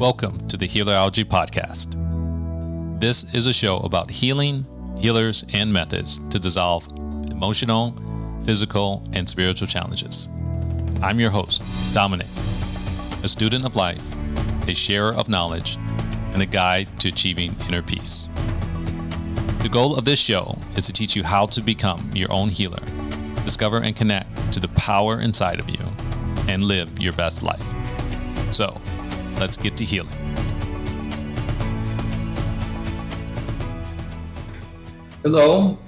Welcome to the Healerology Podcast. This is a show about healing, healers, and methods to dissolve emotional, physical, and spiritual challenges. I'm your host, Dominic, a student of life, a sharer of knowledge, and a guide to achieving inner peace. The goal of this show is to teach you how to become your own healer, discover and connect to the power inside of you, and live your best life. So, let's get to healing. Hello.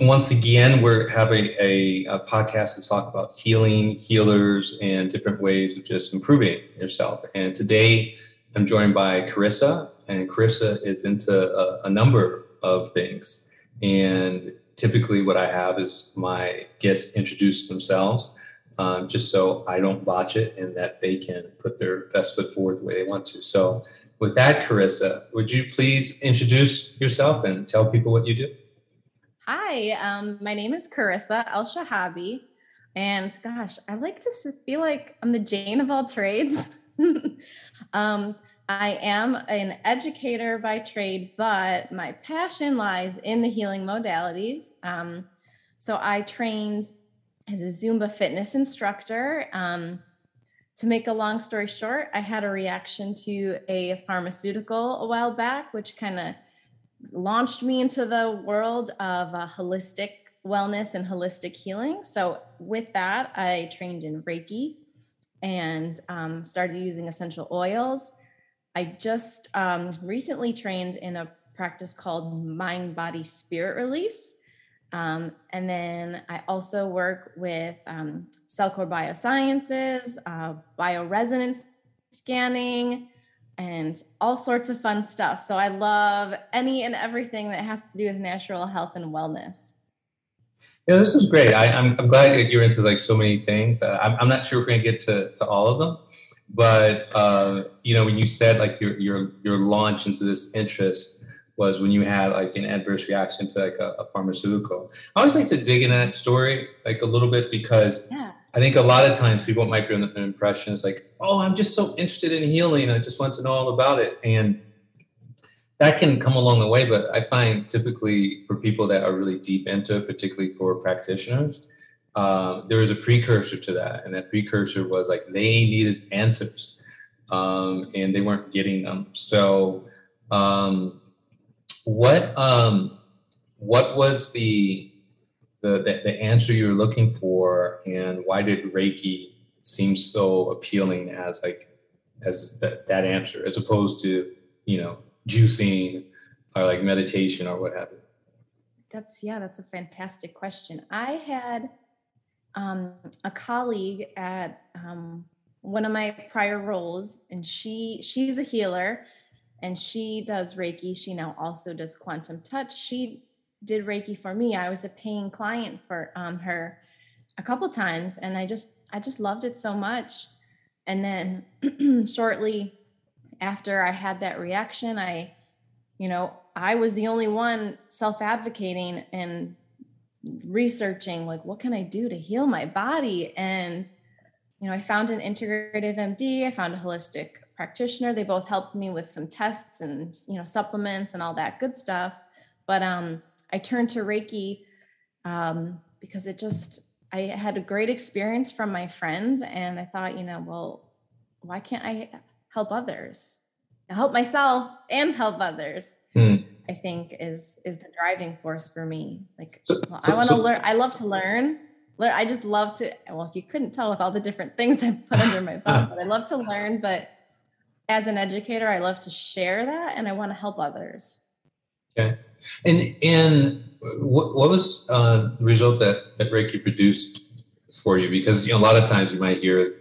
Once again, we're having a, a, podcast to talk about healing, healers, and different ways of just improving yourself. And today, I'm joined by Carissa, and Carissa is into a, a number of things. And typically, what I have is my guests introduce themselves, um, just so I don't botch it and that they can put their best foot forward the way they want to. So, with that, Carissa, would you please introduce yourself and tell people what you do? Hi, um, my name is Carissa El Shahabi. And gosh, I like to feel like I'm the Jane of all trades. um, I am an educator by trade, but my passion lies in the healing modalities. Um, so I trained as a Zumba fitness instructor. Um, to make a long story short, I had a reaction to a pharmaceutical a while back, which kind of launched me into the world of uh, holistic wellness and holistic healing. So, with that, I trained in Reiki and um, started using essential oils. I just um, recently trained in a practice called mind body spirit release. Um, and then I also work with um, Cellcore Biosciences, uh, bioresonance scanning, and all sorts of fun stuff. So I love any and everything that has to do with natural health and wellness. Yeah, this is great. I, am glad you're into like so many things. Uh, I'm, I'm not sure we're going to get to, to all of them, but uh, you know, when you said like your your your launch into this interest was when you had like an adverse reaction to like a, a pharmaceutical. I always like to dig in that story like a little bit because yeah. I think a lot of times people might be under the impression it's like, oh, I'm just so interested in healing. I just want to know all about it. And that can come along the way, but I find typically for people that are really deep into it, particularly for practitioners, um, there is a precursor to that. And that precursor was like they needed answers um, and they weren't getting them. So, um, what um, what was the the, the, answer you were looking for? And why did reiki seem so appealing as like as that, that answer as opposed to you know juicing or like meditation or what have you? That's yeah that's a fantastic question. I had um, a colleague at um, one of my prior roles and she she's a healer and she does reiki she now also does quantum touch she did Reiki for me. I was a paying client for um, her a couple times, and I just I just loved it so much. And then shortly after I had that reaction, I, you know, I was the only one self advocating and researching like what can I do to heal my body and you know I found an integrative MD I found a holistic practitioner they both helped me with some tests and you know supplements and all that good stuff but um I turned to Reiki um, because it just, I had a great experience from my friends. And I thought, you know, well, why can't I help others? help myself and help others. Hmm. I think is is the driving force for me. Like so, well, so, I want to so, learn. I love to learn. I just love to. Well, if you couldn't tell with all the different things I put under my belt, but I love to learn. But as an educator, I love to share that, and I want to help others. Okay. And and what, what was uh, the result that that Reiki produced for you? Because you know a lot of times you might hear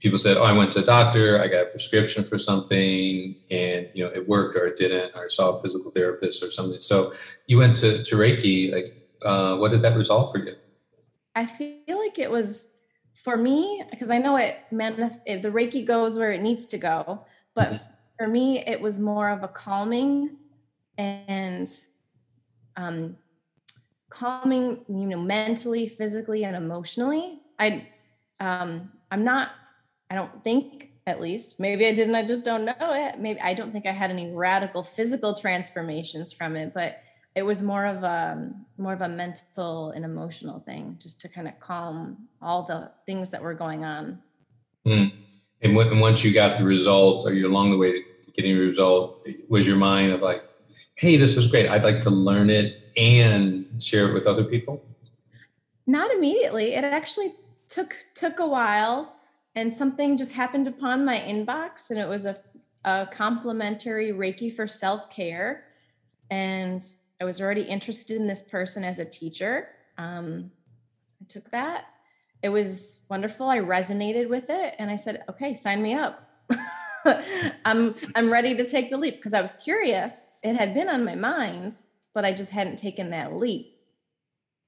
people say, "Oh, I went to a doctor, I got a prescription for something, and you know it worked or it didn't, or I saw a physical therapist or something." So you went to to Reiki. Like, uh, what did that resolve for you? I feel like it was for me because I know it meant the Reiki goes where it needs to go, but mm-hmm. for me it was more of a calming and um, calming, you know, mentally, physically, and emotionally. I, um, I'm not. I don't think at least. Maybe I didn't, I just don't know it. Maybe I don't think I had any radical physical transformations from it, but it was more of a more of a mental and emotional thing just to kind of calm all the things that were going on. Mm. And, and once you got the result or you're along the way to getting a result, was your mind of like, hey, this was great. I'd like to learn it and share it with other people? Not immediately. It actually took took a while and something just happened upon my inbox and it was a, a complimentary reiki for self-care and i was already interested in this person as a teacher um, i took that it was wonderful i resonated with it and i said okay sign me up i'm i'm ready to take the leap because i was curious it had been on my mind but i just hadn't taken that leap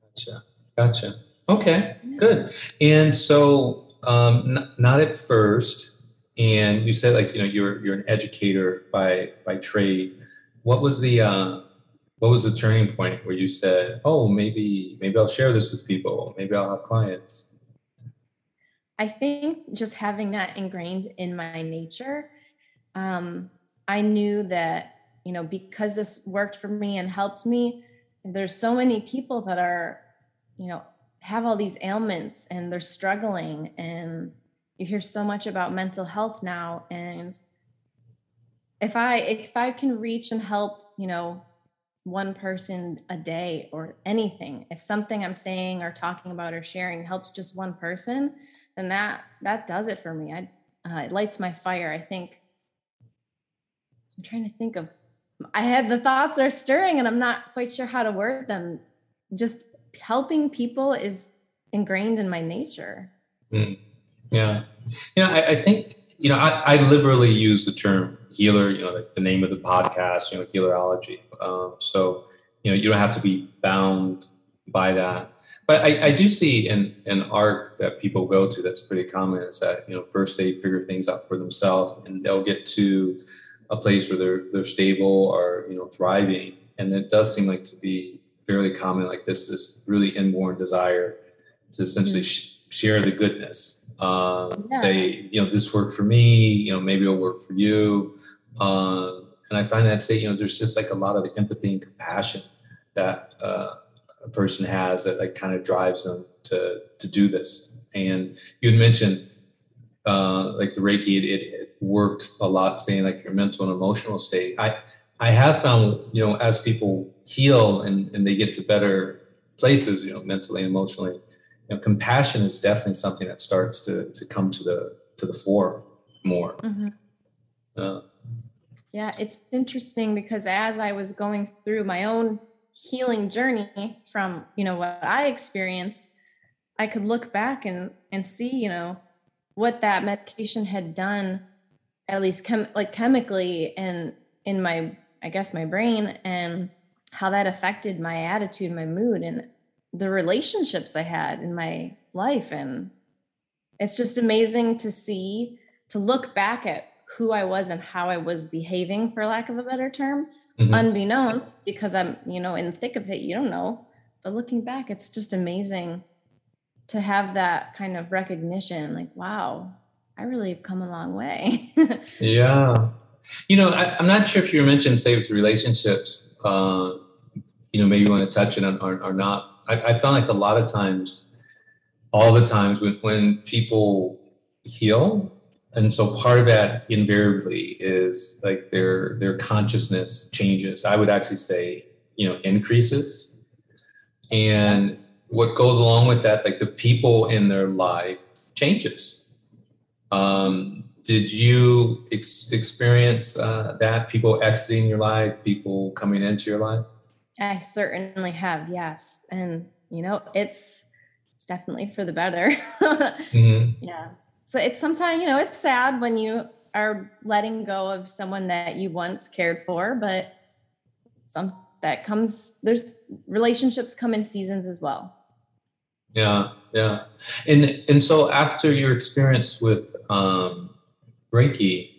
gotcha gotcha okay good and so um, n- not at first. And you said like you know you're you're an educator by by trade. What was the uh, what was the turning point where you said, "Oh, maybe maybe I'll share this with people. Maybe I'll have clients." I think just having that ingrained in my nature, um, I knew that you know because this worked for me and helped me. There's so many people that are, you know, have all these ailments and they're struggling and you hear so much about mental health now and if i if i can reach and help you know one person a day or anything if something i'm saying or talking about or sharing helps just one person then that that does it for me i uh, it lights my fire i think i'm trying to think of i had the thoughts are stirring and i'm not quite sure how to word them just helping people is ingrained in my nature. Mm. Yeah. Know, I, I, think, you know, I, I, liberally use the term healer, you know, like the name of the podcast, you know, healerology. Um, so, you know, you don't have to be bound by that. But I, I do see an, an arc that people go to that's pretty common is that, you know, first they figure things out for themselves and they'll get to a place where they're, they're stable or, you know, thriving. And it does seem like to be fairly common like this this really inborn desire to essentially mm-hmm. sh- share the goodness uh, yeah. say you know this worked for me you know maybe it'll work for you uh, and i find that state you know there's just like a lot of empathy and compassion that uh, a person has that like kind of drives them to to do this and you had mentioned uh, like the reiki it, it worked a lot saying like your mental and emotional state i I have found, you know, as people heal and, and they get to better places, you know, mentally, and emotionally, you know, compassion is definitely something that starts to to come to the to the fore more. Mm-hmm. Uh, yeah, it's interesting because as I was going through my own healing journey from, you know, what I experienced, I could look back and and see, you know, what that medication had done, at least chem- like chemically and in my I guess my brain and how that affected my attitude, my mood, and the relationships I had in my life. And it's just amazing to see, to look back at who I was and how I was behaving, for lack of a better term, mm-hmm. unbeknownst, because I'm, you know, in the thick of it, you don't know. But looking back, it's just amazing to have that kind of recognition like, wow, I really have come a long way. yeah. You know, I, am not sure if you mentioned with relationships. Uh, you know, maybe you want to touch it on or, or not. I, I found like a lot of times, all the times when when people heal, and so part of that invariably is like their their consciousness changes. I would actually say, you know, increases, and what goes along with that, like the people in their life changes. Um, did you ex- experience uh, that people exiting your life people coming into your life i certainly have yes and you know it's it's definitely for the better mm-hmm. yeah so it's sometimes you know it's sad when you are letting go of someone that you once cared for but some that comes there's relationships come in seasons as well yeah yeah and and so after your experience with um Reiki,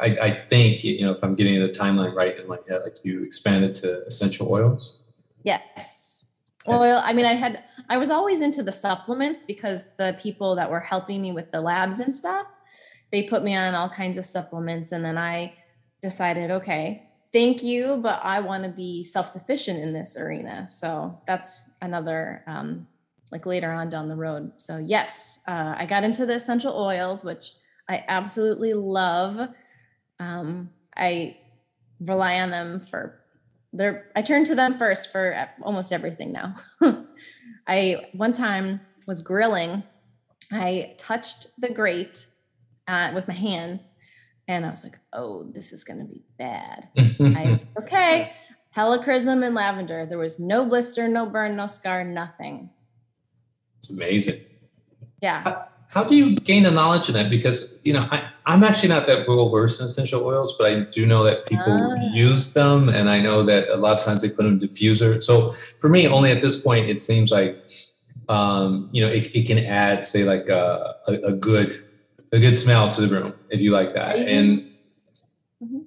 I, I, think you know if I'm getting the timeline right in my head, like you expanded to essential oils. Yes. Oil. I mean, I had I was always into the supplements because the people that were helping me with the labs and stuff, they put me on all kinds of supplements. And then I decided, okay, thank you, but I want to be self sufficient in this arena. So that's another, um, like later on down the road. So, yes, uh, I got into the essential oils, which I absolutely love. Um, I rely on them for their, I turn to them first for almost everything now. I one time was grilling. I touched the grate uh, with my hands and I was like, oh, this is going to be bad. I was okay. Helichrysum and lavender. There was no blister, no burn, no scar, nothing. It's amazing. Yeah. How, how do you gain the knowledge of that? Because, you know, I, I'm actually not that well versed in essential oils, but I do know that people ah. use them. And I know that a lot of times they put them in diffuser. So for me, only at this point, it seems like, um, you know, it, it can add, say, like a, a, a good a good smell to the room if you like that. And mm-hmm.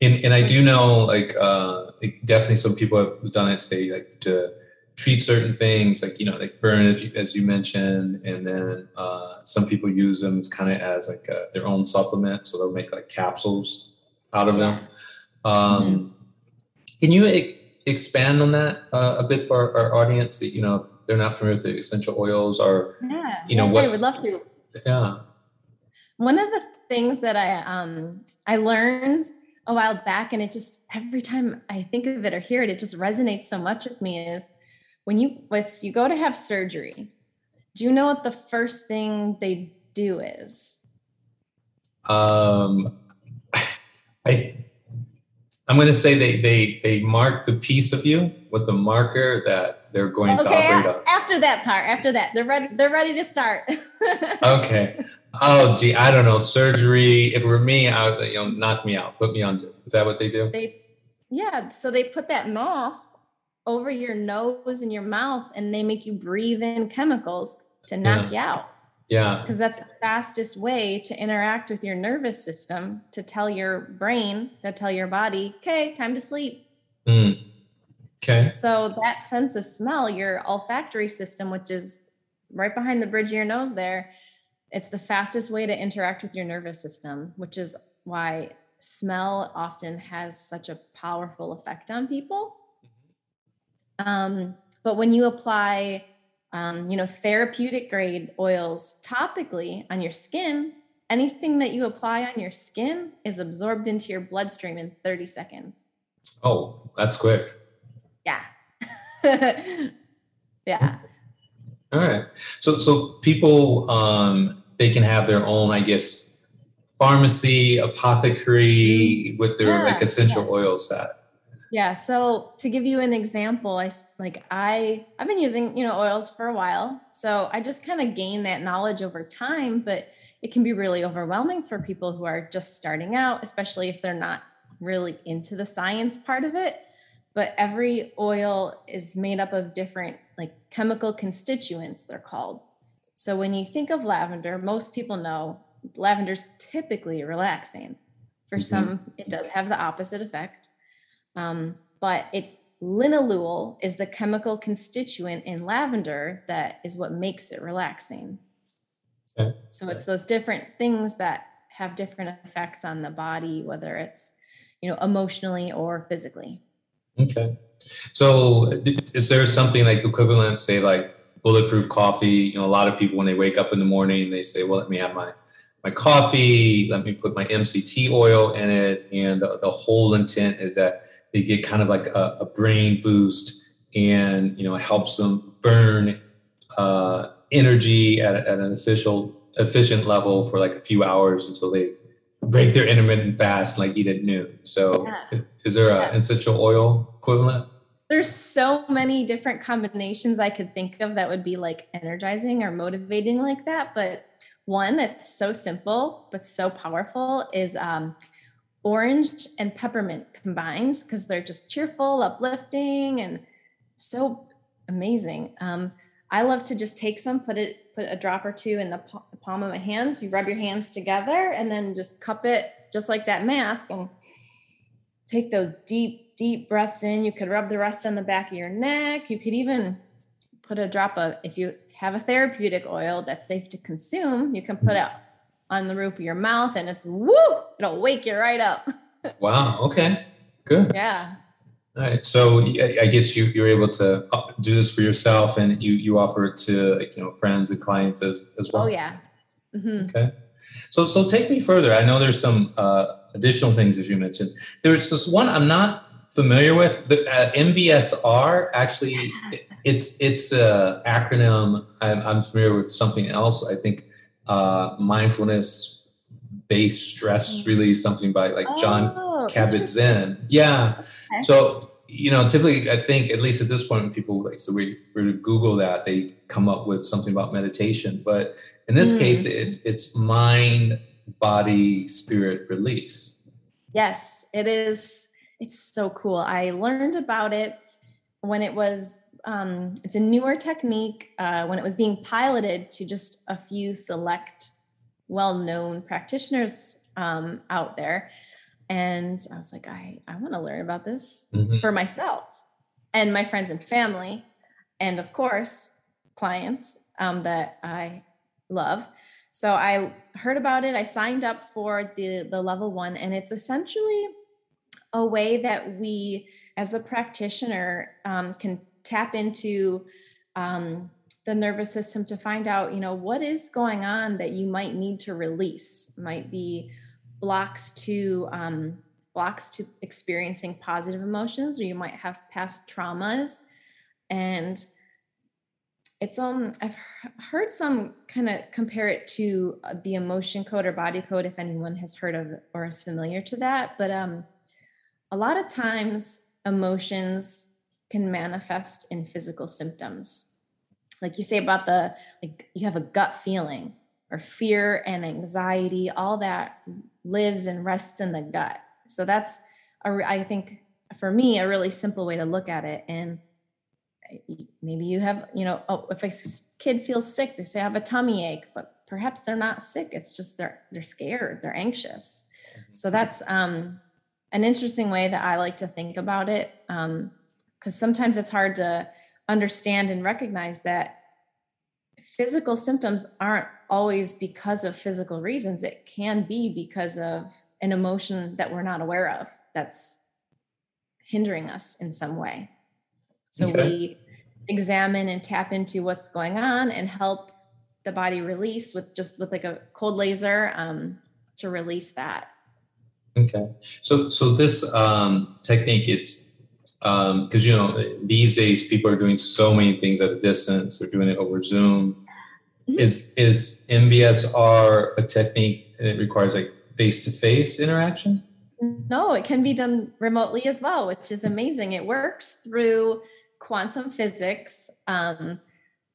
and and I do know like uh definitely some people have done it say like to treat certain things like you know like burn as you mentioned and then uh, some people use them kind of as like a, their own supplement so they'll make like capsules out of them. Um, mm-hmm. can you e- expand on that uh, a bit for our, our, audience that you know they're not familiar with the essential oils or yeah, you know yeah, what I would love to. Yeah. One of the things that I um I learned a while back, and it just every time I think of it or hear it, it just resonates so much with me is when you if you go to have surgery, do you know what the first thing they do is? Um I I'm going to say they they they mark the piece of you with the marker that they're going okay, to operate on. After that part, after that, they're ready. They're ready to start. okay. Oh, gee, I don't know. Surgery. If it were me, I would, you know, knock me out, put me under. Is that what they do? They, yeah. So they put that mask over your nose and your mouth, and they make you breathe in chemicals to knock yeah. you out. Yeah. Because that's the fastest way to interact with your nervous system to tell your brain, to tell your body, okay, time to sleep. Mm. Okay. So that sense of smell, your olfactory system, which is right behind the bridge of your nose there, it's the fastest way to interact with your nervous system, which is why smell often has such a powerful effect on people. Um, but when you apply, um, you know, therapeutic grade oils topically on your skin, anything that you apply on your skin is absorbed into your bloodstream in 30 seconds. Oh, that's quick. Yeah. yeah. All right. So, so people, um, they can have their own, I guess, pharmacy, apothecary with their yeah, like essential yeah. oil set. Yeah. So to give you an example, I like I I've been using you know oils for a while, so I just kind of gained that knowledge over time. But it can be really overwhelming for people who are just starting out, especially if they're not really into the science part of it. But every oil is made up of different like chemical constituents. They're called. So when you think of lavender, most people know lavender's typically relaxing. For mm-hmm. some, it does have the opposite effect. Um, but it's linalool is the chemical constituent in lavender that is what makes it relaxing. Okay. So it's those different things that have different effects on the body, whether it's you know emotionally or physically. Okay. So is there something like equivalent, say like bulletproof coffee. You know, a lot of people when they wake up in the morning, they say, "Well, let me have my my coffee. Let me put my MCT oil in it." And the, the whole intent is that they get kind of like a, a brain boost, and you know, it helps them burn uh, energy at, at an official efficient level for like a few hours until they break their intermittent fast, and like eat at noon. So, yeah. is there an essential oil equivalent? there's so many different combinations I could think of that would be like energizing or motivating like that. But one that's so simple but so powerful is um, orange and peppermint combined because they're just cheerful, uplifting, and so amazing. Um, I love to just take some, put it, put a drop or two in the palm of my hands. You rub your hands together and then just cup it just like that mask and take those deep deep breaths in. You could rub the rest on the back of your neck. You could even put a drop of, if you have a therapeutic oil that's safe to consume, you can put it on the roof of your mouth and it's woo, it'll wake you right up. wow. Okay. Good. Yeah. All right. So I guess you you're able to uh, do this for yourself, and you you offer it to you know friends and clients as as well. Oh yeah. Mm-hmm. Okay. So so take me further. I know there's some uh, additional things as you mentioned. There's this one I'm not familiar with. The uh, MBSR actually, it's it's a acronym. I'm, I'm familiar with something else. I think uh, mindfulness based stress mm-hmm. release, something by like Jon oh, Kabat-Zinn. Yeah. Okay. So you know, typically, I think at least at this point, when people like so we to Google that, they come up with something about meditation. But in this mm. case, it's it's mind, body, spirit release. Yes, it is. It's so cool. I learned about it when it was. Um, it's a newer technique uh, when it was being piloted to just a few select, well-known practitioners um, out there, and I was like, I I want to learn about this mm-hmm. for myself and my friends and family, and of course, clients um, that I love. So I heard about it. I signed up for the the level one, and it's essentially a way that we, as the practitioner, um, can tap into um, the nervous system to find out, you know, what is going on that you might need to release. Might be blocks to um, blocks to experiencing positive emotions, or you might have past traumas, and it's um i've heard some kind of compare it to uh, the emotion code or body code if anyone has heard of or is familiar to that but um a lot of times emotions can manifest in physical symptoms. Like you say about the like you have a gut feeling or fear and anxiety all that lives and rests in the gut. So that's a, I think for me a really simple way to look at it. And maybe you have you know oh, if a kid feels sick they say i have a tummy ache but perhaps they're not sick. It's just they're they're scared. They're anxious. Mm-hmm. so that's um, an interesting way that i like to think about it because sometimes it's hard to understand and recognize that physical symptoms aren't always because of physical reasons it can be because of an emotion that we're not aware of that's hindering us in some way so okay. we examine and tap into what's going on and help the body release with just with like a cold laser um, to release that. Okay. So so this um, technique it's because um, you know these days people are doing so many things at a distance. They're doing it over Zoom. Mm-hmm. Is is MBSR a technique that requires like face to face interaction? No, it can be done remotely as well, which is amazing. It works through quantum physics, um,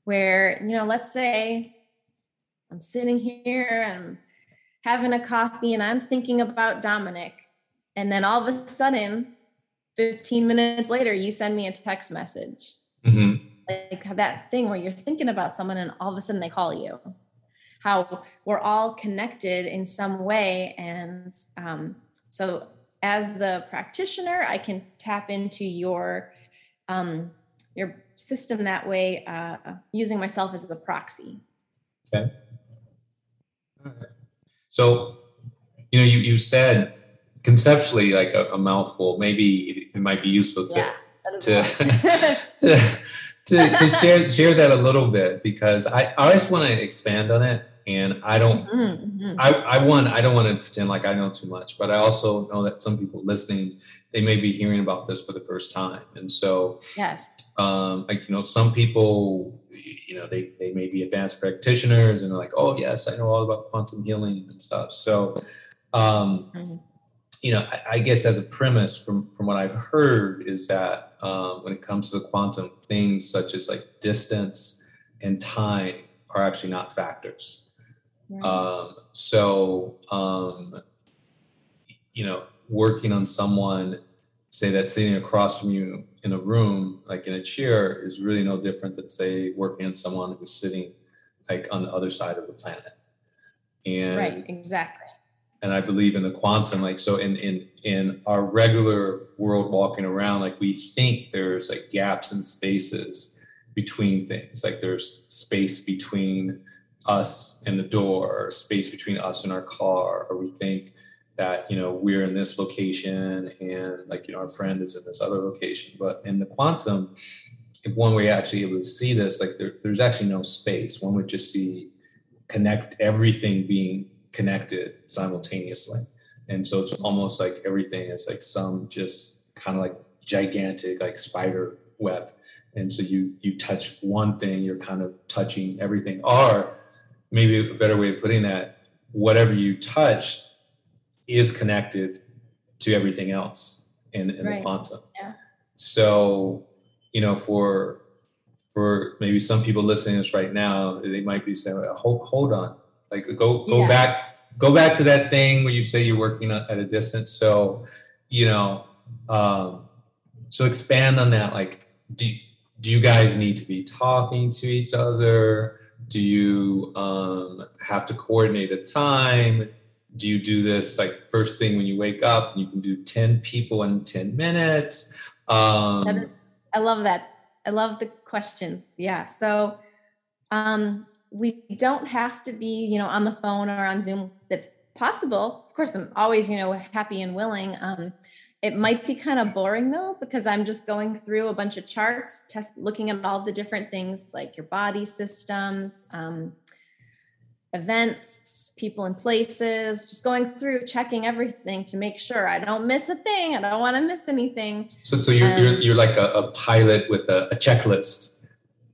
where, you know, let's say I'm sitting here and having a coffee and I'm thinking about Dominic. And then all of a sudden, 15 minutes later, you send me a text message. Mm-hmm. Like that thing where you're thinking about someone and all of a sudden they call you. How we're all connected in some way. And um, so, as the practitioner, I can tap into your um, your system that way, uh, using myself as the proxy. Okay. So, you know, you, you said conceptually like a, a mouthful, maybe it, might be useful to, yeah, to, to, to, to, share, share that a little bit because I, I always want to expand on it. And I don't, mm-hmm, mm-hmm. I, I want, I don't want to pretend like I know too much, but I also know that some people listening, they may be hearing about this for the first time. And so, yes, um, like you know some people you know they, they may be advanced practitioners and they're like oh yes i know all about quantum healing and stuff so um, mm-hmm. You know I, I, guess as a premise from from what i've heard is that um, when it comes to the quantum things such as like distance and time are actually not factors right. um, so um, you know working on someone say that sitting across from you in a room, like in a chair, is really no different than say working on someone who's sitting like on the other side of the planet. And right, exactly. And I believe in the quantum, like so in in in our regular world walking around, like we think there's like gaps and spaces between things. Like there's space between us and the door or space between us and our car or we think that you know we're in this location and like you know our friend is in this other location but in the quantum if one were actually able to see this like there, there's actually no space one would just see connect everything being connected simultaneously. And so it's almost like everything is like some just kind of like gigantic like spider web. And so you you touch one thing you're kind of touching everything. Or maybe a better way of putting that whatever you touch is connected to everything else in, in right. the quantum. Yeah. so you know for for maybe some people listening to this right now they might be saying hold, hold on like go go yeah. back go back to that thing where you say you're working at a distance. So you know um so expand on that. Like do, do you guys need to be talking to each other? Do you um, have to coordinate a time? Do you do this like first thing when you wake up and you can do 10 people in 10 minutes? Um, i love that. I love the questions. Yeah. So um, we don't have to be you know on the phone or on zoom that's possible of course i'm always you know happy and willing um, it might be kind of boring though, because I'm just going through a bunch of charts, test looking at all the different things like your body systems, um, events, people and places, just going through checking everything to make sure I don't miss a thing. I don't want to miss anything. So, so you're, um, you're, you're like a, a, pilot with a, a checklist.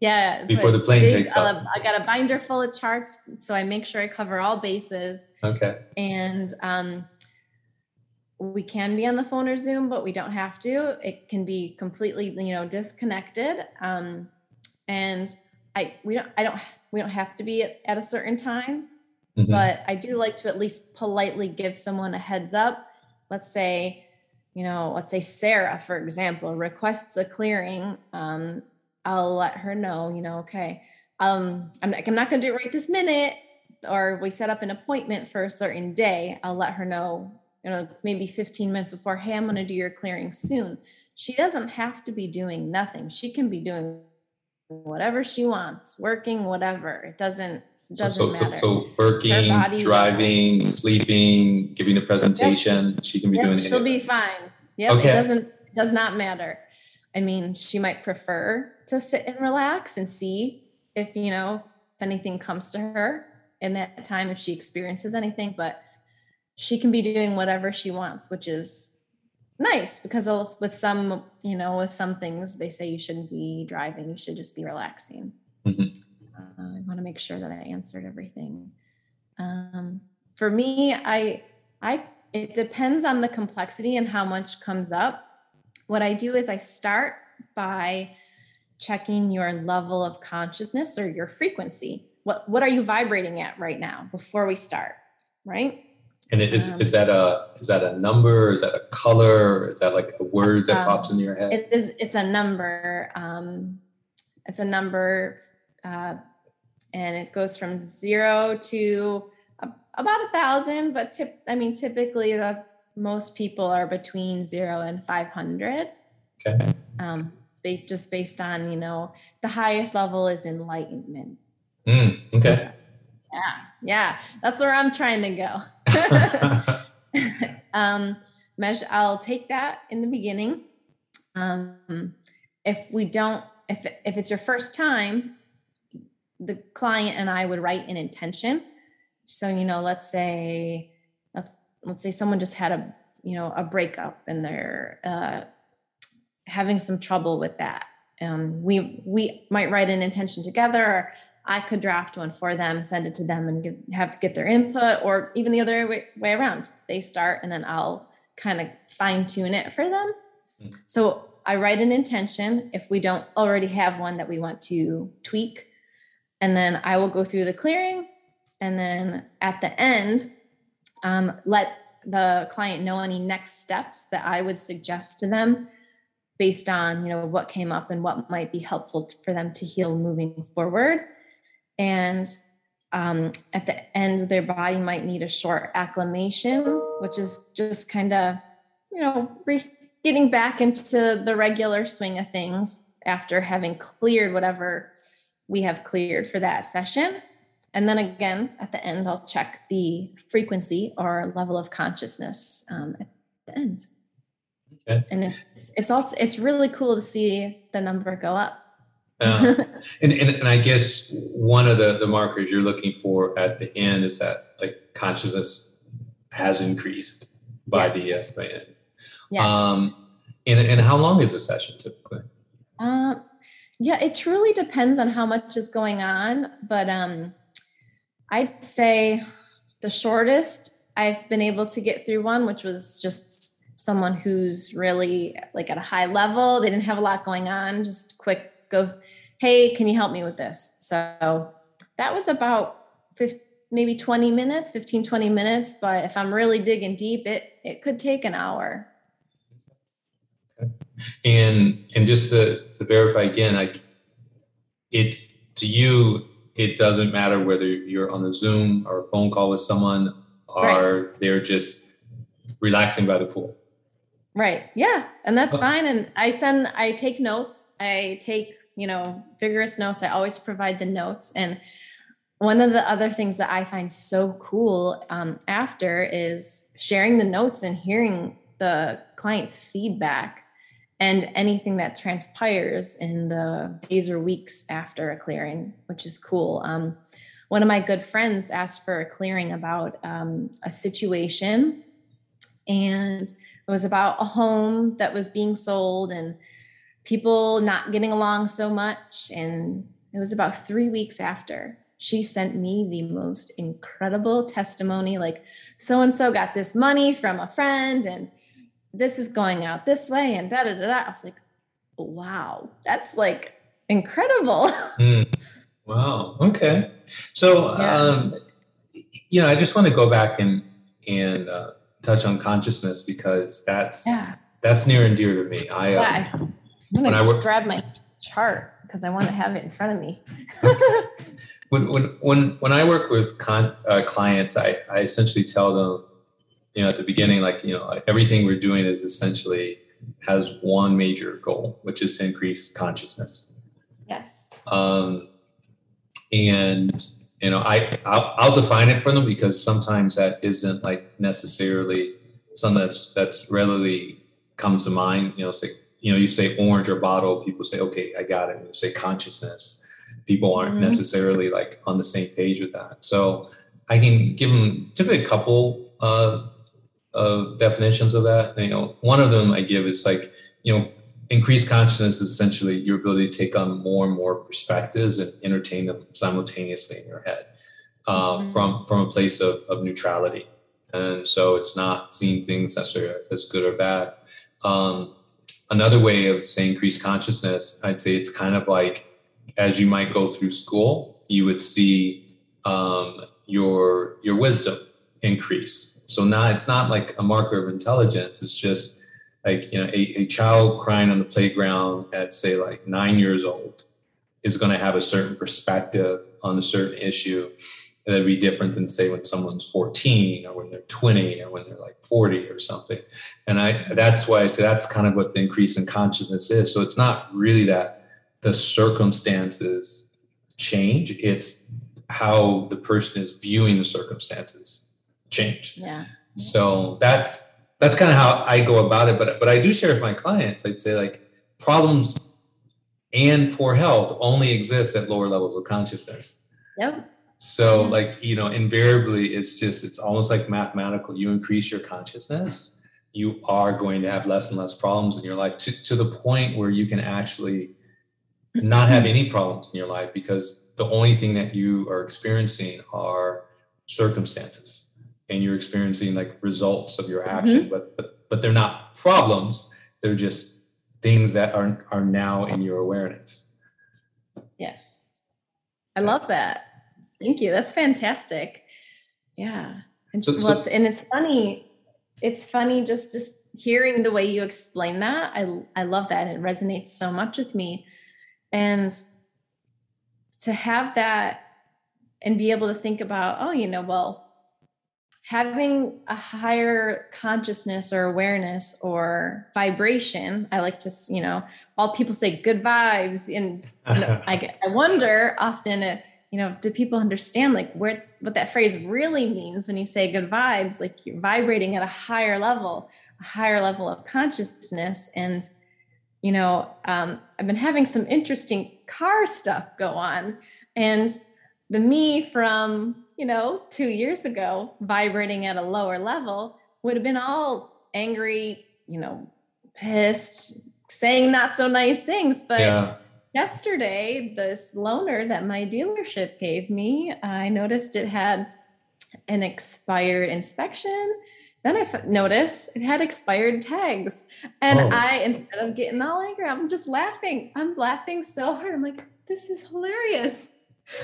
Yeah. Before the plane big, takes off. I got a binder full of charts. So I make sure I cover all bases. Okay. And, um, we can be on the phone or zoom but we don't have to it can be completely you know disconnected um, and i we don't i don't we don't have to be at, at a certain time mm-hmm. but i do like to at least politely give someone a heads up let's say you know let's say sarah for example requests a clearing um, i'll let her know you know okay um, i'm not, I'm not going to do it right this minute or we set up an appointment for a certain day i'll let her know you know, maybe 15 minutes before, hey, I'm going to do your clearing soon. She doesn't have to be doing nothing. She can be doing whatever she wants, working, whatever. It doesn't doesn't so, matter. So, so working, driving, sleeping, giving a presentation, yep. she can be yep, doing it. She'll be fine. Yeah, okay. it doesn't it does not matter. I mean, she might prefer to sit and relax and see if, you know, if anything comes to her in that time, if she experiences anything, but she can be doing whatever she wants, which is nice because with some, you know, with some things they say you shouldn't be driving, you should just be relaxing. Mm-hmm. Uh, I want to make sure that I answered everything. Um, for me, I, I, it depends on the complexity and how much comes up. What I do is I start by checking your level of consciousness or your frequency. What, what are you vibrating at right now before we start? Right and is um, is that a is that a number? Is that a color? Is that like a word that um, pops in your head? It is. It's a number. Um, it's a number, uh, and it goes from zero to a, about a thousand. But tip, I mean, typically the most people are between zero and five hundred. Okay. Um, based just based on you know the highest level is enlightenment. Mm, okay. Yeah, yeah, that's where I'm trying to go. um, measure. I'll take that in the beginning. Um, if we don't, if if it's your first time, the client and I would write an intention. So you know, let's say let's let's say someone just had a you know a breakup and they're uh, having some trouble with that. Um, we we might write an intention together. I could draft one for them, send it to them, and give, have get their input, or even the other way, way around. They start, and then I'll kind of fine tune it for them. Mm. So I write an intention if we don't already have one that we want to tweak, and then I will go through the clearing, and then at the end, um, let the client know any next steps that I would suggest to them based on you know what came up and what might be helpful for them to heal moving forward. And um, at the end their body might need a short acclimation which is just kind of you know re- getting back into the regular swing of things after having cleared whatever we have cleared for that session and then again at the end, I'll check the frequency or level of consciousness um, at the end. Okay. And it's it's also it's really cool to see the number go up. Uh, and, and and I guess one of the the markers you're looking for at the end is that like consciousness has increased by yes. the uh, by end. Yes. Um, and and how long is a session typically? Um, yeah, it truly depends on how much is going on, but um, I'd say the shortest I've been able to get through one, which was just someone who's really like at a high level. They didn't have a lot going on, just quick go, hey, can you help me with this? So that was about 50, maybe 20 minutes, 15, 20 minutes. But if I'm really digging deep, it it could take an hour. And and just to, to verify again, like it to you, it doesn't matter whether you're on a Zoom or a phone call with someone or right. they're just relaxing by the pool. Right. Yeah. And that's fine. And I send, I take notes. I take, you know, vigorous notes. I always provide the notes. And one of the other things that I find so cool um, after is sharing the notes and hearing the client's feedback and anything that transpires in the days or weeks after a clearing, which is cool. Um, one of my good friends asked for a clearing about um, a situation and it was about a home that was being sold and people not getting along so much. And it was about three weeks after she sent me the most incredible testimony like, so and so got this money from a friend, and this is going out this way, and da da da da. I was like, wow, that's like incredible. Mm. Wow. Okay. So, yeah. um, you know, I just want to go back and and uh, touch on consciousness because that's yeah. that's near and dear to me. I, uh, I'm gonna when I work, grab my chart because I want to have it in front of me. when when when when I work with con, uh, clients, I I essentially tell them, you know, at the beginning, like you know, like everything we're doing is essentially has one major goal, which is to increase consciousness. Yes. Um, and you know i I'll, I'll, define it for them because sometimes that isn't like necessarily something that's that's readily comes to mind you know say you know you say orange or bottle people say okay i got it and you say consciousness people aren't mm-hmm. necessarily like on the same page with that so i can give them typically a couple uh, of definitions of that. You know one of them i give is like you know increased consciousness is essentially your ability to take on more and more perspectives and entertain them simultaneously in your head uh, mm-hmm. from from a place of, of neutrality. And so it's not seeing things necessarily as good or bad. Um, another way of saying increased consciousness i'd say it's kind of like as you might go through school you would see um, your your wisdom increase so now it's not like a marker of intelligence. It's just like you know a, a child crying on the playground at say like nine years old is going to have a certain perspective on a certain issue that'd be different than say when someone's 14 or when they're 20 or when they're like 40 or something. And i that's why i say that's kind of what the increase in consciousness is. So it's not really that the circumstances change. It's how the person is viewing the circumstances change yeah so that's that's kind of how I go about it. But but I do share with my clients. I'd say like problems and poor health only exist at lower levels of consciousness. Yep. So like you know, invariably, it's just it's almost like mathematical. You increase your consciousness, you are going to have less and less problems in your life to to the point where you can actually not have any problems in your life because the only thing that you are experiencing are circumstances and you're experiencing like results of your action mm-hmm. but but but they're not problems. They're just things that are are now in your awareness. Yes. I love that. Thank you. That's fantastic. Yeah. And, so, so, it's, and it's funny it's funny just just hearing the way you explain that. I i love that. It resonates so much with me. And to have that and be able to think about oh you know well having a higher consciousness or awareness or vibration i like to you know all people say good vibes and I, I wonder often if you know, do people understand like where what that phrase really means when you say good vibes? Like you're vibrating at a higher level, a higher level of consciousness. And, you know, um, I've been having some interesting car stuff go on. And the me from, you know, two years ago, vibrating at a lower level, would have been all angry, you know, pissed, saying not so nice things. But yeah yesterday, this loaner that my dealership gave me, I noticed it had an expired inspection. Then I f- noticed it had expired tags. And oh. I, instead of getting all angry, I'm just laughing. I'm laughing so hard. I'm like, this is hilarious.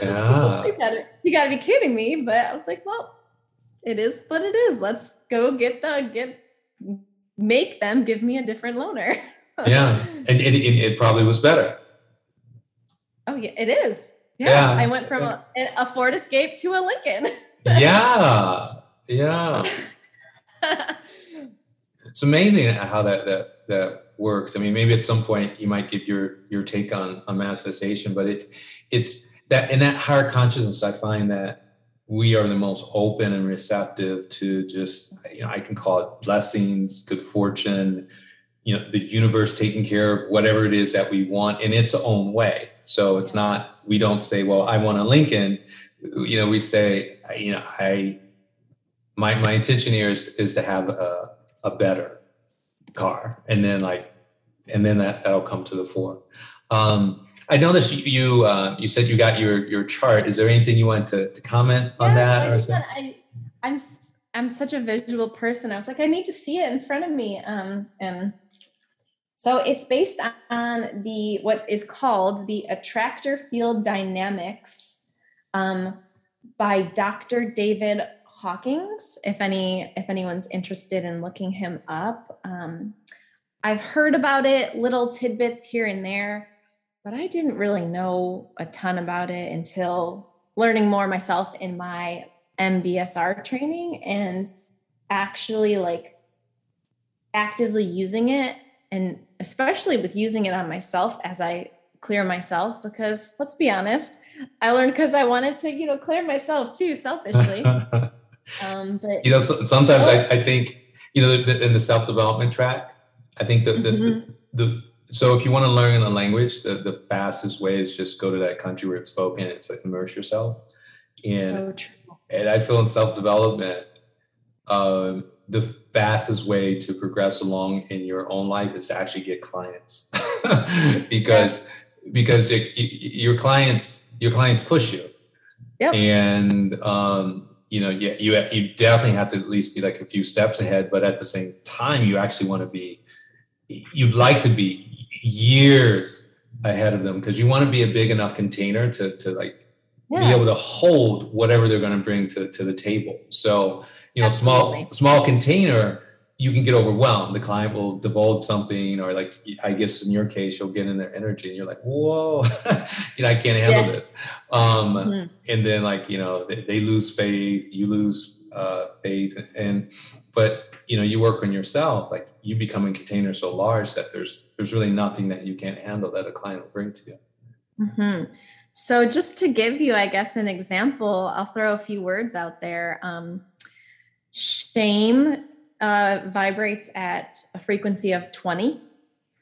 Yeah. you, gotta, you gotta be kidding me. But I was like, well, it is what it is. Let's go get the, get, make them give me a different loaner. yeah. And it, it, it probably was better. Oh yeah, it is. Yeah, yeah. I went from a, a, Ford Escape to a Lincoln. yeah, yeah. it's amazing how that that that works. I mean, maybe at some point you might give your your take on on manifestation, but it's it's that in that higher consciousness, I find that we are the most open and receptive to just you know I can call it blessings, good fortune, you know the universe taking care of whatever it is that we want in its own way. So it's not we don't say well i want a lincoln. You know we say you know i my my intention here is is to have a, a better car. And then like and then that that'll come to the fore um i noticed you you, uh, you said you got your your chart is there anything you want to, to comment on that I, or I, i'm i'm such a visual person i was like i need to see it in front of me um and so it's based on the what is called the attractor field dynamics um, by Dr. David Hawkins. If any, if anyone's interested in looking him up, um, I've heard about it, little tidbits here and there, but I didn't really know a ton about it until learning more myself in my MBSR training and actually like actively using it and especially with using it on myself as I clear myself because let's be honest i learned because i wanted to you know clear myself too selfishly um but you know so, sometimes I, I think you know in the self-development track i think that the, mm-hmm. the, the so if you want to learn a language the, the fastest way is just go to that country where it's spoken it's like immerse yourself and so and i feel in self-development um, the fastest way to progress along in your own life is to actually get clients because yeah. because it, your clients your clients push you yep. and um, you know you, you you definitely have to at least be like a few steps ahead but at the same time you actually want to be you'd like to be years ahead of them because you want to be a big enough container to to like yeah. be able to hold whatever they're going to bring to to the table so you know Absolutely. small small container you can get overwhelmed the client will divulge something or like i guess in your case you'll get in their energy and you're like whoa you know i can't handle yeah. this um, mm-hmm. and then like you know they, they lose faith you lose uh, faith and but you know you work on yourself like you become a container so large that there's there's really nothing that you can't handle that a client will bring to you mm-hmm. so just to give you i guess an example i'll throw a few words out there um, Shame uh, vibrates at a frequency of 20.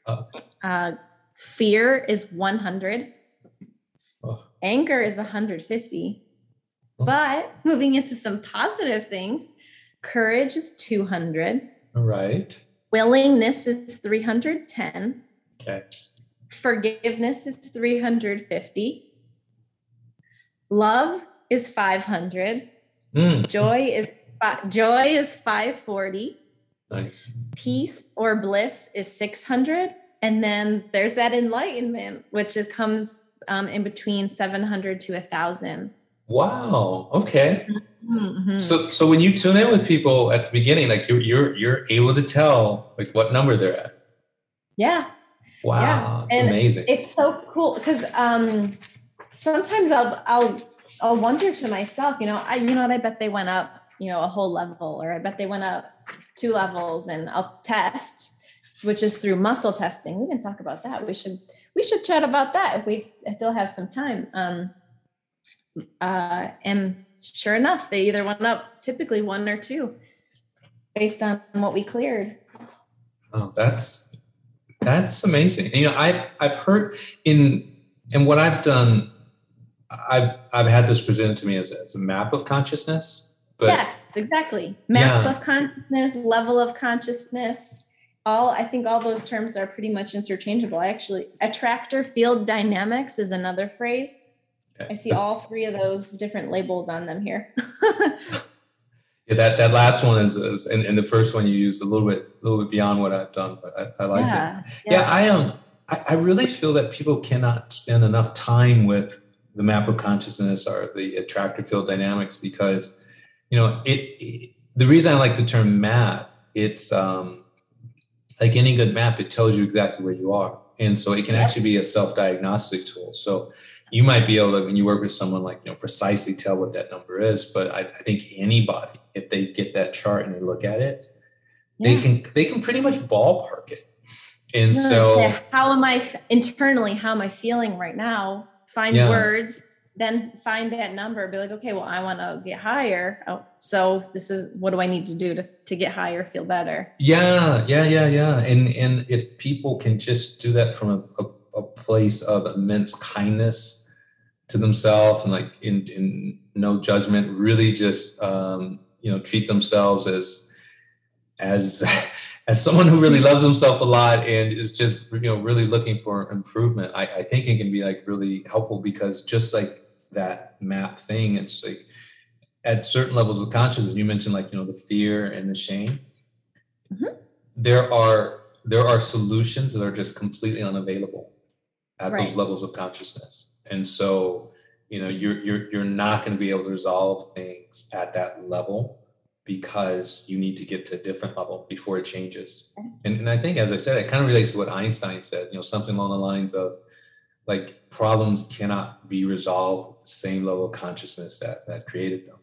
Oh. Uh, fear is 100. Oh. Anger is 150. Oh. But moving into some positive things, courage is 200. All right. Willingness is 310. Okay. Forgiveness is 350. Love is 500. Mm. Joy is joy is 540. Nice. Peace or bliss is 600. And then there's that enlightenment, which it comes um, in between 700 to 1,000. Wow. Okay. Mm-hmm. So, so when you tune in with people at the beginning, like you're you're you're able to tell like what number they're at. Yeah. Wow. Yeah. It's amazing. It's so cool because um, sometimes I'll I'll I'll wonder to myself, you know, I you know what I bet they went up you know, a whole level, or I bet they went up two levels and I'll test, which is through muscle testing. We can talk about that. We should we should chat about that if we still have some time. Um, uh, and sure enough, they either went up typically one or two based on what we cleared. Oh, that's that's amazing. You know, I I've heard in and what I've done, I've I've had this presented to me as, as a map of consciousness. But yes, exactly. Map yeah. of consciousness, level of consciousness. All I think all those terms are pretty much interchangeable. I actually attractor field dynamics is another phrase. I see all three of those different labels on them here. yeah, that, that last one is, is and, and, the first one you use a little bit a little bit beyond what I've done, but I, I like yeah, it. Yeah. yeah, I um I, I really feel that people cannot spend enough time with the map of consciousness or the attractor field dynamics because you know it, it the reason I like the term map it's um like any good map it tells you exactly where you are and so it can actually be a self-diagnostic tool so you might be able to when you work with someone like you know precisely tell what that number is but i, I think anybody if they get that chart and they look at it yeah. they can they can pretty much ballpark it. And so how am i internally how am i feeling right now? Find yeah. words then find that number be like okay well i want to get higher. Oh, so this is what do i need to do to, to get higher feel better? Yeah yeah yeah yeah. And and if people can just do that from a, a a place of immense kindness to themselves and like in, in no judgment really just um, you know treat themselves as as as someone who really loves himself a lot and is just you know really looking for improvement. I, I think it can be like really helpful because just like that map thing it's like at certain levels of consciousness you mentioned like you know the fear and the shame. Mm-hmm. there are there are solutions that are just completely unavailable at right. those levels of consciousness. And so, you know, you're you're you're not going to be able to resolve things at that level because you need to get to a different level before it changes. And, and I think, as I said, it kind of relates to what Einstein said, you know, something along the lines of like problems cannot be resolved with the same level of consciousness that that created them.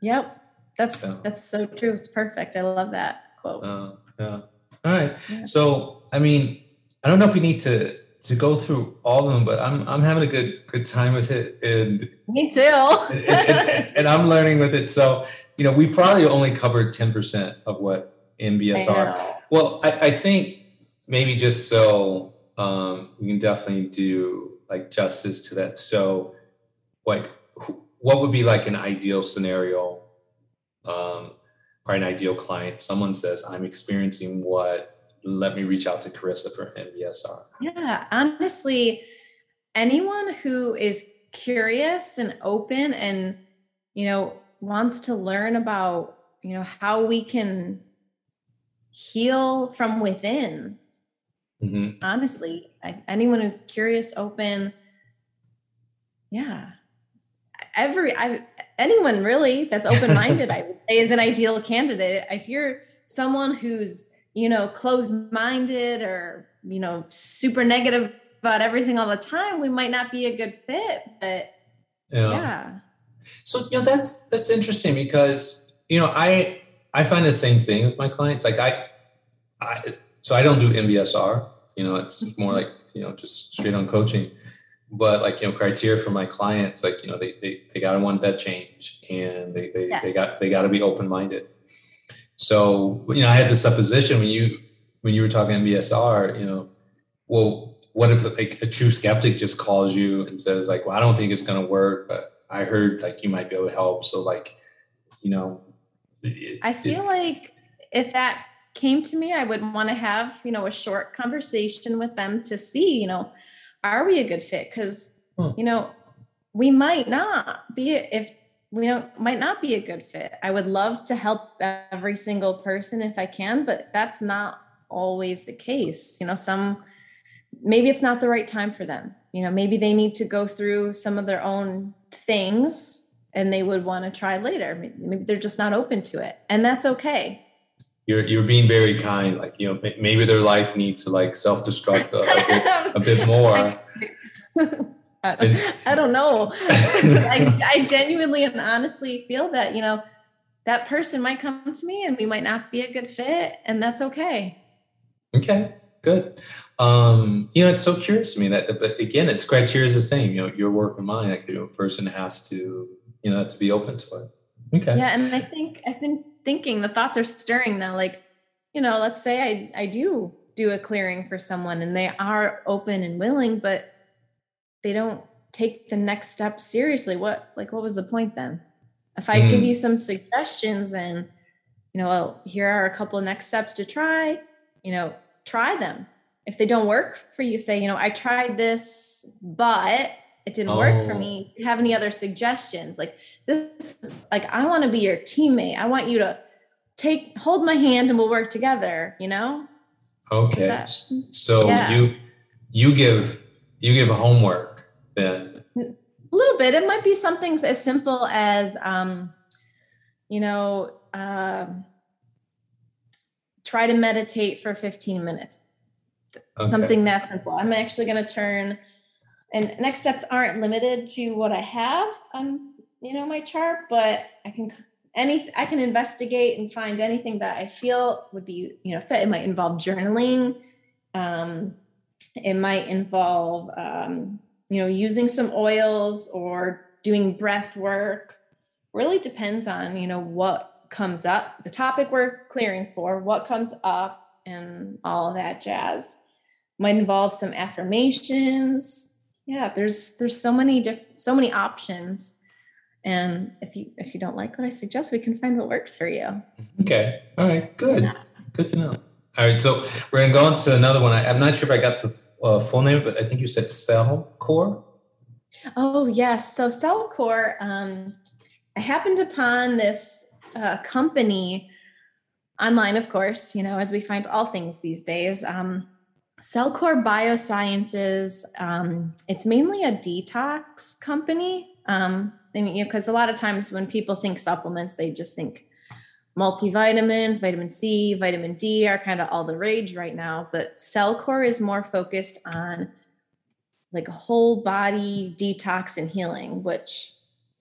Yep. That's so, that's so true. It's perfect. I love that quote. Uh, yeah. All right. Yeah. So, I mean, I don't know if we need to to go through all of them, but I'm I'm having a good good time with it, and me too. and, and, and, I'm learning with it. So you know, we probably only covered ten percent of what MBSR. Well, I, I, think maybe just so um, we can definitely do like justice to that. So, like, what would be like an ideal scenario, um, or an ideal client? Someone says, "I'm experiencing what." Let me reach out to Carissa for MBSR? Yeah, honestly, anyone who is curious and open and, you know, wants to learn about, you know, how we can heal from within. Mm-hmm. Honestly, I, anyone who's curious, open, yeah, every I anyone really that's open minded, I would say, is an ideal candidate. If you're someone who's you know, closed minded or, you know, super negative about everything all the time, we might not be a good fit. But yeah. yeah. So, you know, that's that's interesting because, you know, I I find the same thing with my clients. Like I I so I don't do MBSR, you know, it's mm-hmm. more like, you know, just straight on coaching. But like, you know, criteria for my clients, like, you know, they they, they gotta want that change and they they, yes. they got they gotta be open minded so, you know, I had the supposition when you when you were talking MBSR, you know, well, what if like a true skeptic just calls you and says like, well, I don't think it's going to work, but I heard like you might be able to help. So like, you know, it, I feel it, like if that came to me, I would want to have, you know, a short conversation with them to see, you know, are we a good fit? Cause, hmm. you know, we might not be if we don't might not be a good fit. I would love to help every single person if I can, but that's not always the case. You know, some maybe it's not the right time for them. You know, maybe they need to go through some of their own things and they would want to try later. Maybe they're just not open to it. And that's okay. You're, you're being very kind. Like, you know, maybe their life needs to like self-destruct a, a, bit, a bit more. I don't know. I, I genuinely and honestly feel that, you know, that person might come to me and we might not be a good fit, and that's okay. Okay. good. Um, you know, it's so curious to me that, but again, its criteria is the same. You know, your work and mine. Like, the person has to, you know, to be open to it. Okay. Yeah, and I think I've been thinking the thoughts are stirring now. Like, you know, let's say I I do do a clearing for someone and they are open and willing, but they don't take the next step seriously. What like what was the point then? If I mm. give you some suggestions and you know, well, here are a couple of next steps to try, you know, try them. If they don't work for you, say, you know, I tried this, but it didn't oh. work for me. Oh. have any other suggestions? Like this is like I want to be your teammate. I want you to take hold my hand and we'll work together, you know? Okay. That, so yeah. you you give you give homework A little bit. It might be something as simple as um, you know, um, try to meditate for 15 minutes. Okay. Something that simple. I'm actually going to turn, and next steps aren't limited to what I have on, you know, my chart, but I can any I can investigate and find anything that I feel would be, you know, fit. It might involve journaling. Um, it might involve, um, you know, using some oils or doing breath work. Really depends on, you know, what comes up, the topic we're clearing for, what comes up, and all that jazz. Might involve some affirmations. Yeah, there's there's so many different so many options. And if you if you don't like what I suggest, we can find what works for you. Okay. All right. Good. Yeah. Good to know. All right. So we're gonna go on to another one. I, am not sure if I got the uh, full name, but I think you said Cell Core. Oh yes. So Cell Core. Um, I happened upon this uh, company online, of course, you know, as we find all things these days. Um, Cellcore Biosciences, um, it's mainly a detox company. Um, I mean, you know, because a lot of times when people think supplements, they just think multivitamins, vitamin C, vitamin D are kind of all the rage right now. But Cellcore is more focused on like a whole body detox and healing, which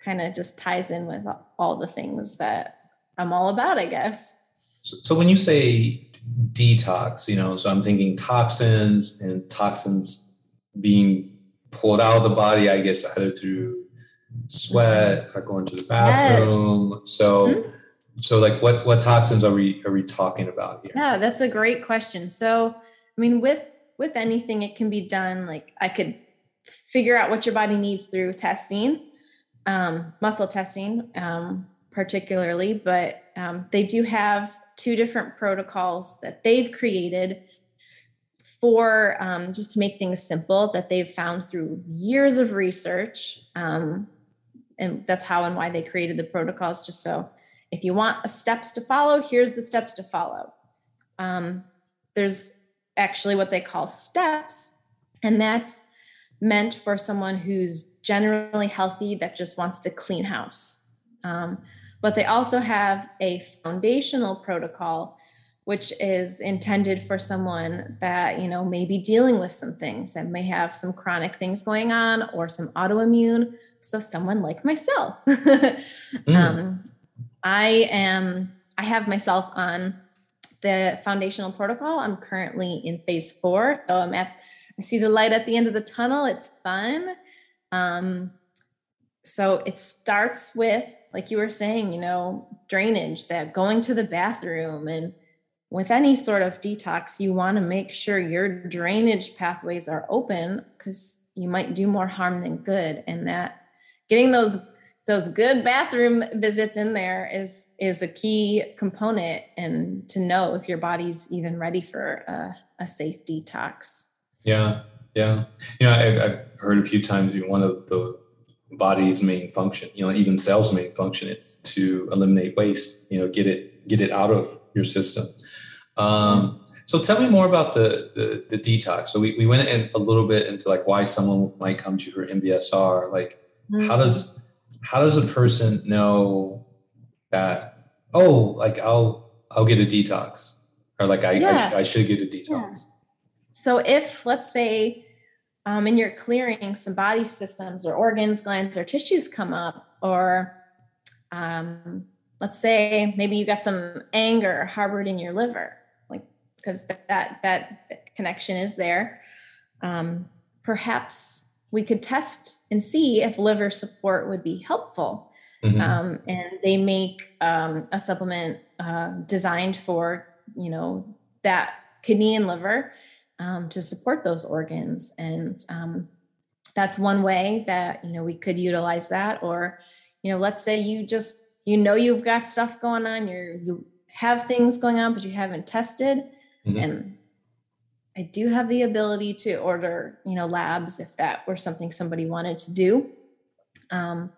kind of just ties in with all the things that I'm all about, I guess. So, so when you say detox, you know, so I'm thinking toxins and toxins being pulled out of the body, I guess, either through sweat or going to the bathroom. Yes. So, mm-hmm. So like, what what toxins are we are we talking about here? Yeah, that's a great question. So, I mean, with with anything, it can be done. Like, I could figure out what your body needs through testing um, muscle testing, um, particularly, but um, they do have two different protocols that they've created for um, just to make things simple that they've found through years of research. Um, and that's how and why they created the protocols, just so if you want steps to follow, here's the steps to follow. Um, there's actually what they call steps, and that's meant for someone who's generally healthy that just wants to clean house. Um, but they also have a foundational protocol, which is intended for someone that, you know, may be dealing with some things that may have some chronic things going on or some autoimmune. So someone like myself. mm. um, I am, I have myself on the foundational protocol. I'm currently in phase four. So I'm at, I see the light at the end of the tunnel. It's fun. Um, so it starts with, like you were saying, you know, drainage, that going to the bathroom. And with any sort of detox, you want to make sure your drainage pathways are open because you might do more harm than good. And that getting those those good bathroom visits in there is is a key component and to know if your body's even ready for a, a safe detox yeah yeah, you know, I, have heard a few times you know, one of the body's main function, you know, even cells' main function, it's to eliminate waste. You know, get it get it out of your system. Um, so tell me more about the, the, the detox. So we, we went in a little bit into like why someone might come to you for MBSR. Like, mm-hmm. how does how does a person know that oh, like I'll I'll get a detox or like I yeah. I, sh- I, should get a detox. Yeah. So if let's say um, and you're clearing some body systems or organs, glands, or tissues come up, or um, let's say maybe you got some anger harbored in your liver, like because that, that connection is there. Um, perhaps we could test and see if liver support would be helpful. Mm-hmm. Um, and they make um, a supplement uh, designed for you know that kidney and liver um, to support those organs and um, that's one way that you know we could utilize that or you know let's say you just you know you've got stuff going on you're you have things going on but you haven't tested mm-hmm. and i do have the ability to order you know labs if that were something somebody wanted to do um,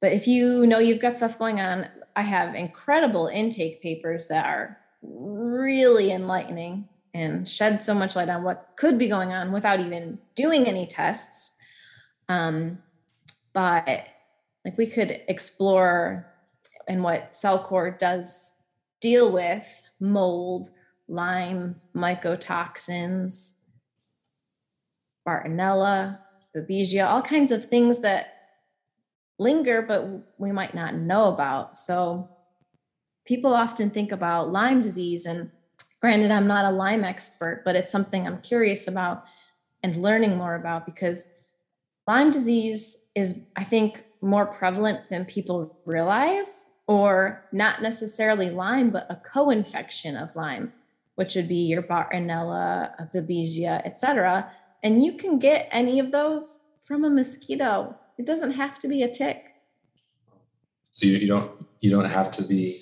but if you know you've got stuff going on i have incredible intake papers that are really enlightening and shed so much light on what could be going on without even doing any tests. Um, but like we could explore and what Cellcore does deal with mold, Lyme, mycotoxins, Bartonella, Babesia, all kinds of things that linger, but we might not know about. So people often think about Lyme disease and Granted, I'm not a Lyme expert, but it's something I'm curious about and learning more about because Lyme disease is, I think, more prevalent than people realize, or not necessarily Lyme, but a co infection of Lyme, which would be your Bartonella, Babesia, etc. And you can get any of those from a mosquito. It doesn't have to be a tick. So you, you don't you don't have to be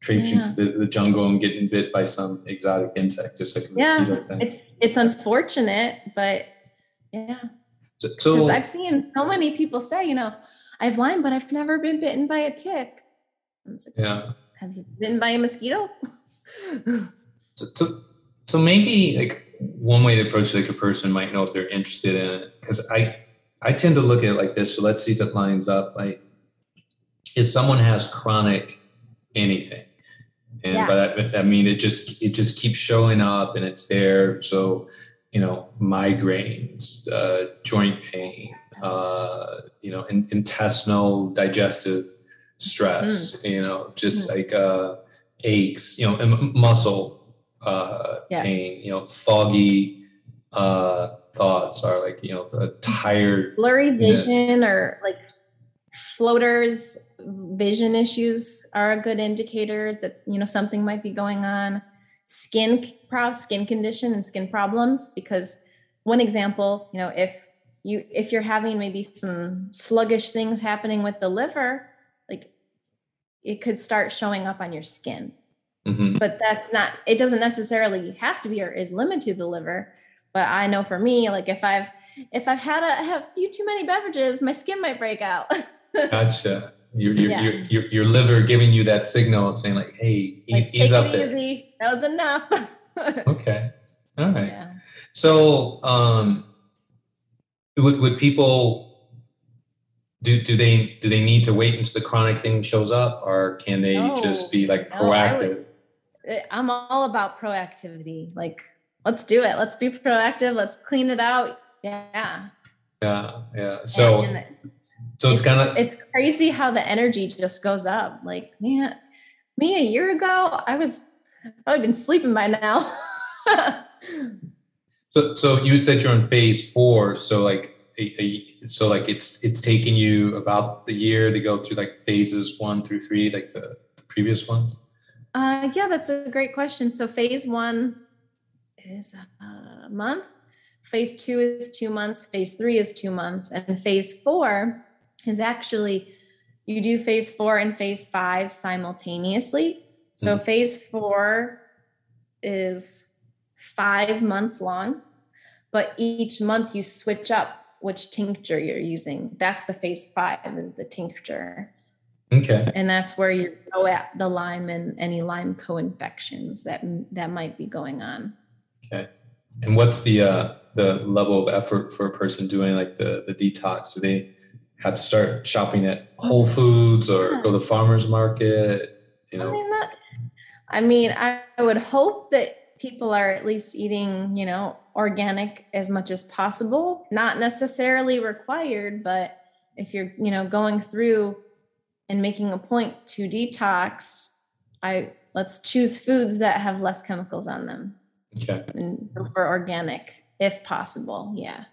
traipsing yeah. the, the, jungle and getting bit by some exotic insect, just like a mosquito yeah, thing. It's it's unfortunate, but yeah. So, so I've seen so many people say, you know, I've Lyme, but I've never been bitten by a tick. Like, yeah. Have you been by a mosquito? so, so, so maybe like one way to approach like a person might know if they're interested in it, because I I tend to look at it like this. So let's see if it lines up. Like, if someone has chronic anything, and yeah. by that I mean it just it just keeps showing up and it's there. So you know, migraines, uh, joint pain, uh, you know, in, intestinal digestive stress, mm. you know, just mm. like uh, aches, you know, muscle uh, yes. pain, you know, foggy uh, thoughts are like, you know, a tired, blurry vision or like floaters vision issues are a good indicator that you know something might be going on. Skin pro skin condition and skin problems because one example you know if you if you're having maybe some sluggish things happening with the liver like it could start showing up on your skin mm-hmm. but that's not it doesn't necessarily have to be or is limited to the liver but i know for me like if i've if i've had a have a few too many beverages my skin might break out gotcha your your, yeah. your, your, your liver giving you that signal saying like, hey, like, he's up there. Easy. That was enough. okay. All right. Yeah. So um would would people do do they do they need to wait until the chronic thing shows up or can they no. just be like proactive? No, would, I'm all about proactivity. Like let's do it. Let's be proactive. Let's clean it out. Yeah. Yeah. Yeah. So and, so it's, it's kind of it's crazy how the energy just goes up. Like, man, me a year ago, I was I would have been sleeping by now. so so you said you're on phase four. So like so like it's it's taking you about the year to go through like phases one through three, like the, the previous ones? Uh yeah, that's a great question. So phase one is a month. Phase two is two months. Phase three is two months. And phase four is actually you do phase four and phase five simultaneously. So mm-hmm. phase four is five months long, but each month you switch up which tincture you're using. That's the phase five is the tincture. Okay. And that's where you go at the Lyme and any Lyme co-infections that that might be going on. Okay. And what's the uh the level of effort for a person doing like the the detox? Do they have to start shopping at Whole Foods or yeah. go to the farmers market? You know, I mean, that, I mean, I, I would hope that people are at least eating, you know, organic as much as possible. Not necessarily required, but if you're, you know, going through and making a point to detox, I let's choose foods that have less chemicals on them. Okay. And for organic, if possible. Yeah.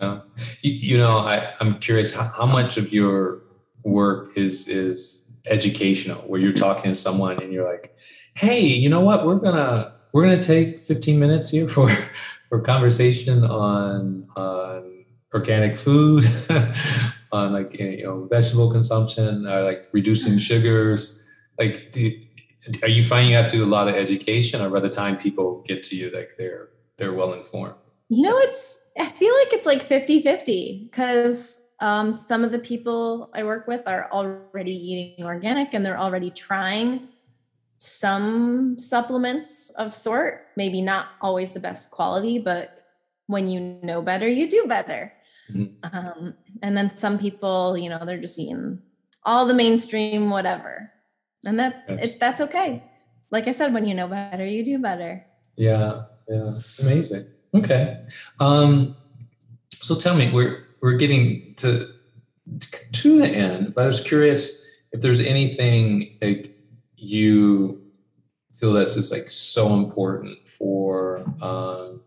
Uh, you, you, know, I, I'm curious how, how much of your work is is educational, where you're talking to someone and you're like, "Hey, you know what? We're gonna we're gonna take 15 minutes here for for conversation on on organic food, on like you know vegetable consumption, or like reducing sugars. Like, do, are you finding you have to do a lot of education, or by the time people get to you, like they're they're well informed? You know, it's I feel like it's like 50 50 because um, some of the people I work with are already eating organic and they're already trying some supplements of sort, maybe not always the best quality, but when you know better, you do better. Mm-hmm. Um, and then some people, you know, they're just eating all the mainstream, whatever. And that that's, it, that's okay. Like I said, when you know better, you do better. Yeah. Yeah. Amazing. Okay. Um, so tell me, we're we're getting to to the end, but I was curious if there's anything like you feel this is like so important for um,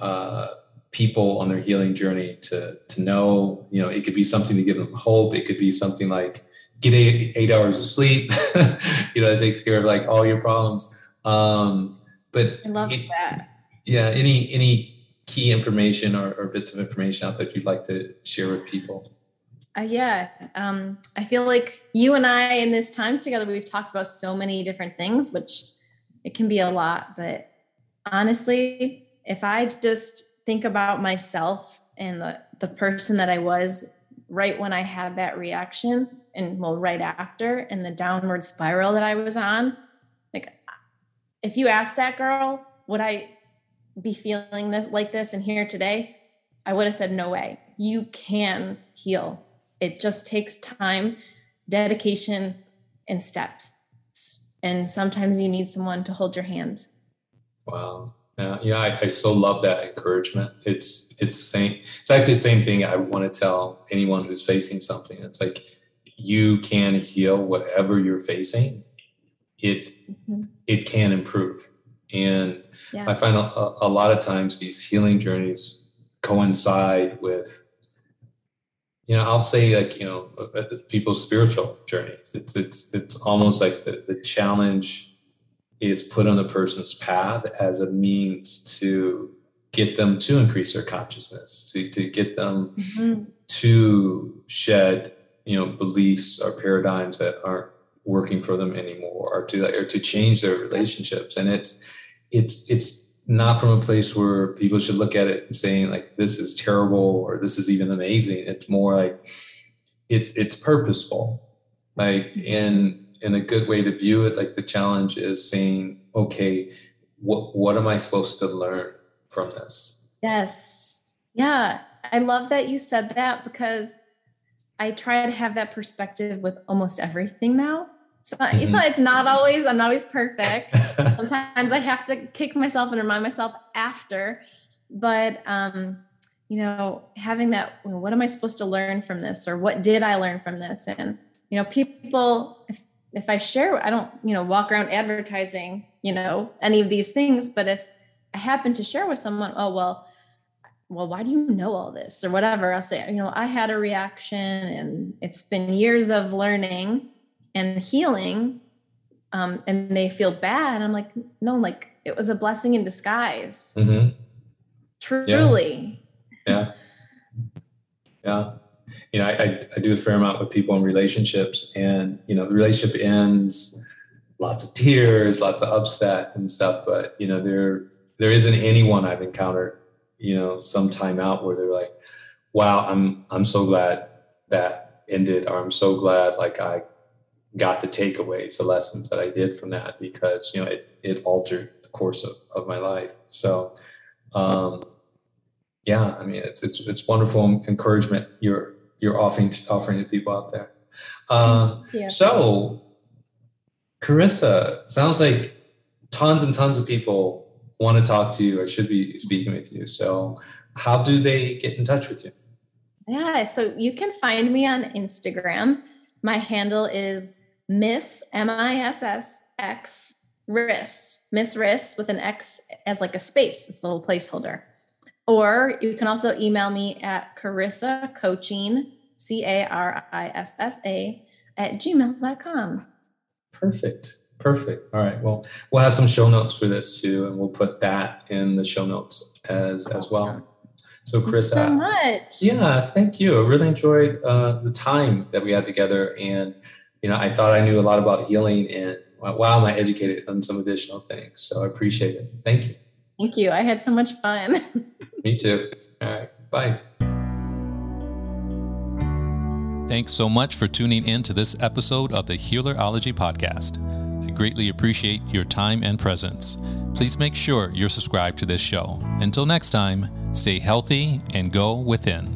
uh, people on their healing journey to to know. You know, it could be something to give them hope. It could be something like get eight, eight hours of sleep. you know, it takes care of like all your problems. Um, but I love it, that. Yeah. Any any key information or, or, bits of information out that you'd like to share with people? Uh, yeah, um, I feel like you and I in this time together, we've talked about so many different things, which it can be a lot. But honestly, if I just think about myself and the, the person that I was right when I had that reaction, and well, right after, and the downward spiral that I was on, like if you asked that girl, would I be feeling this like this and here today, I would have said, no way. You can heal. It just takes time, dedication, and steps. And sometimes you need someone to hold your hand. Wow. Yeah, you know, I, I so love that encouragement. It's it's the same. It's actually the same thing I want to tell anyone who's facing something. It's like you can heal whatever you're facing. It mm-hmm. it can improve, and yeah. I find a, a lot of times these healing journeys coincide with, you know, I'll say like, you know, uh, uh, people's spiritual journeys. It's, it's, it's almost like the, the challenge is put on the person's path as a means to get them to increase their consciousness, to, to get them mm-hmm. to shed, you know, beliefs or paradigms that aren't working for them anymore or to, or to change their relationships. And it's, it's it's not from a place where people should look at it and saying like this is terrible or this is even amazing. It's more like it's it's purposeful. Like in in a good way to view it, like the challenge is saying, okay, what what am I supposed to learn from this? Yes. Yeah. I love that you said that because I try to have that perspective with almost everything now. So mm-hmm. it's, not, it's not always, I'm not always perfect. Sometimes I have to kick myself and remind myself after. But, um, you know, having that, well, what am I supposed to learn from this? Or what did I learn from this? And, you know, people, if, if I share, I don't, you know, walk around advertising, you know, any of these things. But if I happen to share with someone, oh, well, well, why do you know all this or whatever? I'll say, you know, I had a reaction and it's been years of learning and healing um, and they feel bad i'm like no like it was a blessing in disguise mm-hmm. truly yeah. yeah yeah you know I, I, I do a fair amount with people in relationships and you know the relationship ends lots of tears lots of upset and stuff but you know there there isn't anyone i've encountered you know some time out where they're like wow i'm i'm so glad that ended or i'm so glad like i got the takeaways, the lessons that I did from that because you know it it altered the course of, of my life. So um, yeah, I mean it's it's it's wonderful encouragement you're you're offering to, offering to people out there. Um, yeah. So Carissa, sounds like tons and tons of people want to talk to you or should be speaking with you. So how do they get in touch with you? Yeah, so you can find me on Instagram. My handle is Miss M I S S X Riss, Miss Riss with an X as like a space. It's a little placeholder. Or you can also email me at Carissa Coaching, C A R I S S A, at gmail.com. Perfect. Perfect. All right. Well, we'll have some show notes for this too, and we'll put that in the show notes as as well. So, Chris, so much. Yeah, thank you. I really enjoyed uh, the time that we had together, and you know, I thought I knew a lot about healing, and wow, am I educated on some additional things. So I appreciate it. Thank you. Thank you. I had so much fun. Me too. All right. Bye. Thanks so much for tuning in to this episode of the Healerology Podcast. I greatly appreciate your time and presence. Please make sure you're subscribed to this show. Until next time, stay healthy and go within.